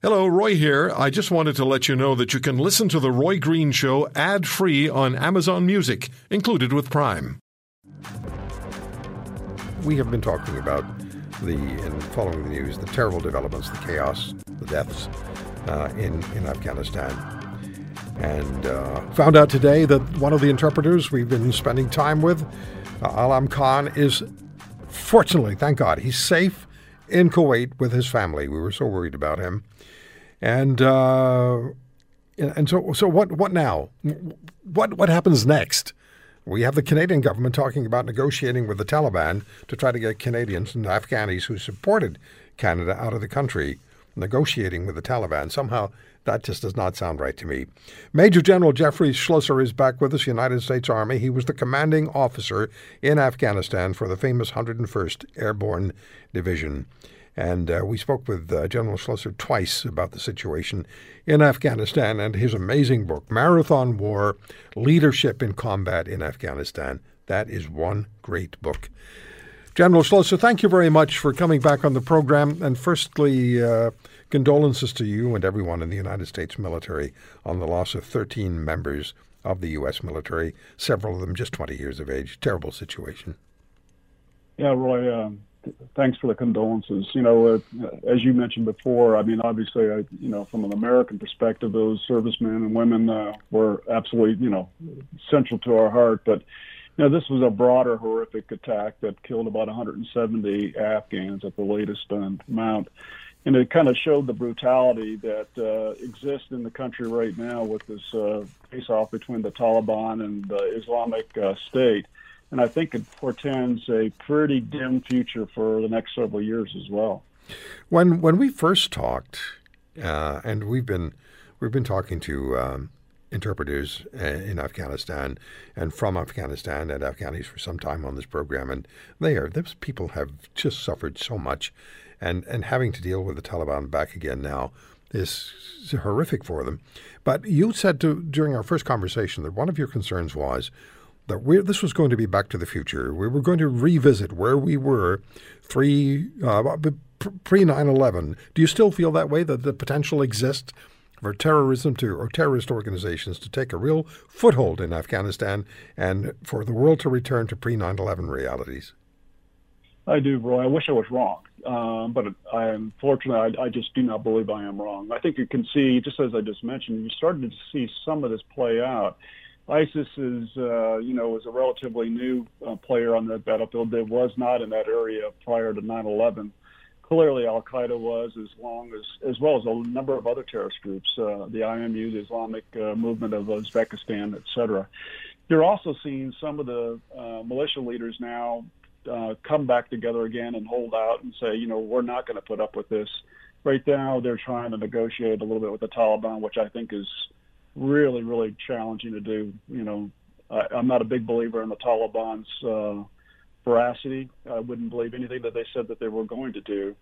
Hello, Roy here. I just wanted to let you know that you can listen to The Roy Green Show ad free on Amazon Music, included with Prime. We have been talking about the, and following the news, the terrible developments, the chaos, the deaths uh, in, in Afghanistan. And uh, found out today that one of the interpreters we've been spending time with, uh, Alam Khan, is fortunately, thank God, he's safe in Kuwait with his family. We were so worried about him. And uh, and so so what what now? What what happens next? We have the Canadian government talking about negotiating with the Taliban to try to get Canadians and Afghanis who supported Canada out of the country, negotiating with the Taliban. Somehow that just does not sound right to me. Major General Jeffrey Schloesser is back with us, United States Army. He was the commanding officer in Afghanistan for the famous 101st Airborne Division. And uh, we spoke with uh, General Schloesser twice about the situation in Afghanistan and his amazing book, Marathon War Leadership in Combat in Afghanistan. That is one great book. General Schloesser, thank you very much for coming back on the program. And firstly, uh, condolences to you and everyone in the United States military on the loss of 13 members of the U.S. military, several of them just 20 years of age. Terrible situation. Yeah, Roy, um, thanks for the condolences. You know, uh, as you mentioned before, I mean, obviously, I, you know, from an American perspective, those servicemen and women uh, were absolutely, you know, central to our heart. But, know, this was a broader horrific attack that killed about 170 Afghans at the latest amount. And it kind of showed the brutality that uh, exists in the country right now with this uh, face-off between the Taliban and the Islamic uh, State and I think it portends a pretty dim future for the next several years as well. When when we first talked, uh, and we've been we've been talking to um, interpreters uh, in Afghanistan and from Afghanistan and Afghanis for some time on this program, and they are those people have just suffered so much, and and having to deal with the Taliban back again now is horrific for them. But you said to, during our first conversation that one of your concerns was that we this was going to be Back to the Future. We were going to revisit where we were three uh, pre 9/11. Do you still feel that way? That the potential exists for terrorism to or terrorist organizations to take a real foothold in Afghanistan and for the world to return to pre 9/11 realities? I do, Roy. I wish I was wrong, um, but I unfortunately I, I just do not believe I am wrong. I think you can see, just as I just mentioned, you started to see some of this play out ISIS is, uh, you know, was a relatively new uh, player on the battlefield that was not in that area prior to 9/11. Clearly, Al Qaeda was, as long as, as well as a number of other terrorist groups, uh, the IMU, the Islamic uh, Movement of Uzbekistan, et cetera. You're also seeing some of the uh, militia leaders now uh, come back together again and hold out and say, you know, we're not going to put up with this. Right now, they're trying to negotiate a little bit with the Taliban, which I think is really, really challenging to do. You know, I, I'm not a big believer in the Taliban's uh, veracity. I wouldn't believe anything that they said that they were going to do.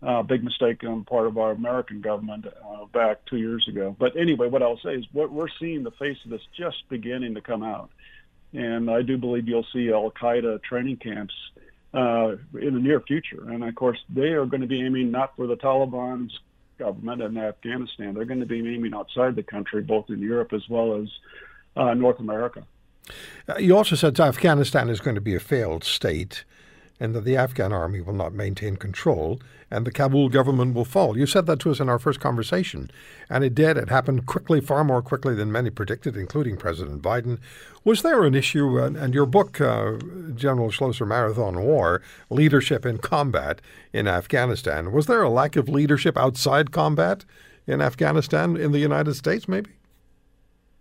Uh, big mistake on part of our American government uh, back two years ago. But anyway, what I'll say is what we're seeing the face of this just beginning to come out. And I do believe you'll see Al Qaeda training camps uh, in the near future. And of course, they are going to be aiming not for the Taliban's government in Afghanistan. They're going to be aiming outside the country, both in Europe as well as uh, North America. Uh, you also said Afghanistan is going to be a failed state and that the Afghan army will not maintain control and the Kabul government will fall. You said that to us in our first conversation, and it did. It happened quickly, far more quickly than many predicted, including President Biden. Was there an issue, uh, and your book, uh, General Schloesser Marathon War Leadership in Combat in Afghanistan, was there a lack of leadership outside combat in Afghanistan in the United States, maybe?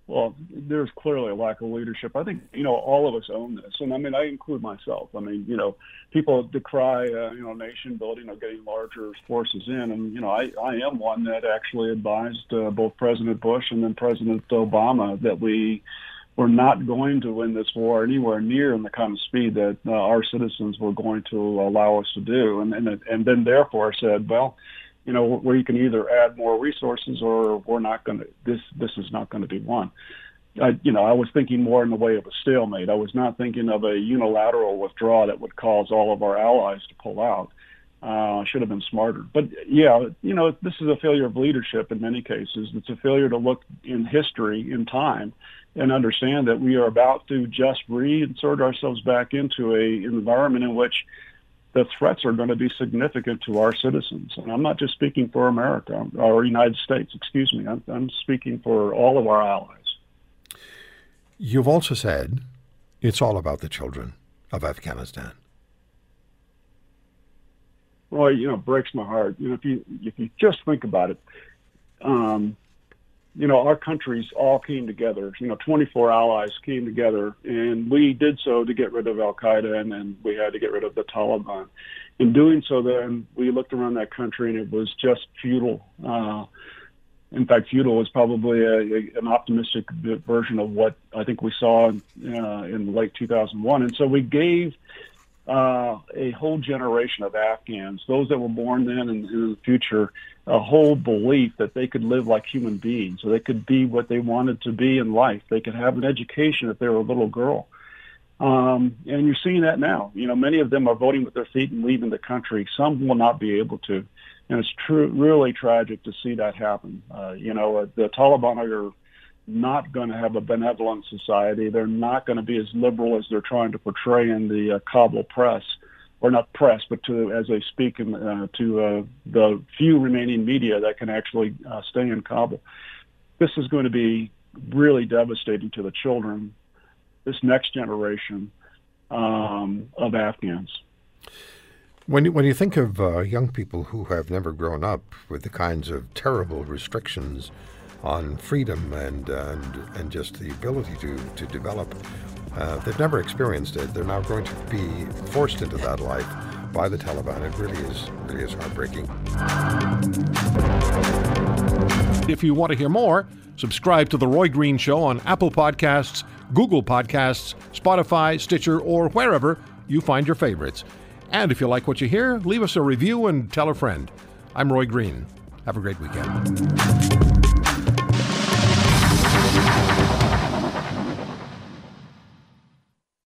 Well, there's clearly a lack of leadership. I think you know all of us own this, and I mean I include myself. I mean you know people decry uh, you know nation building or getting larger forces in, and you know I I am one that actually advised uh, both President Bush and then President Obama that we were not going to win this war anywhere near in the kind of speed that uh, our citizens were going to allow us to do, and and and then therefore said well you know, where you can either add more resources or we're not going to, this, this is not going to be one. I, you know, I was thinking more in the way of a stalemate. I was not thinking of a unilateral withdrawal that would cause all of our allies to pull out. Uh, should have been smarter. But yeah, you know, this is a failure of leadership in many cases. It's a failure to look in history, in time, and understand that we are about to just reinsert ourselves back into a environment in which the threats are going to be significant to our citizens. And I'm not just speaking for America or United States, excuse me. I'm, I'm speaking for all of our allies. You've also said it's all about the children of Afghanistan. Well, you know, it breaks my heart. You know, if you if you just think about it, um, you know, our countries all came together. You know, 24 allies came together, and we did so to get rid of Al Qaeda, and then we had to get rid of the Taliban. In doing so, then we looked around that country, and it was just futile. Uh, in fact, futile was probably a, a, an optimistic version of what I think we saw in, uh, in late 2001. And so we gave uh, a whole generation of Afghans, those that were born then and in the future, a whole belief that they could live like human beings, so they could be what they wanted to be in life. They could have an education if they were a little girl. Um, and you're seeing that now. You know, many of them are voting with their feet and leaving the country. Some will not be able to, and it's true, really tragic to see that happen. Uh, you know, uh, the Taliban are not going to have a benevolent society. They're not going to be as liberal as they're trying to portray in the uh, Kabul press, or not press, but to as they speak in, uh, to uh, the few remaining media that can actually uh, stay in Kabul. This is going to be really devastating to the children, this next generation um, of Afghans. When you, when you think of uh, young people who have never grown up with the kinds of terrible restrictions on freedom and and, and just the ability to, to develop. Uh, they've never experienced it. They're now going to be forced into that life by the Taliban. It really is really is heartbreaking. If you want to hear more, subscribe to the Roy Green Show on Apple Podcasts, Google Podcasts, Spotify, Stitcher, or wherever you find your favorites. And if you like what you hear, leave us a review and tell a friend. I'm Roy Green. Have a great weekend.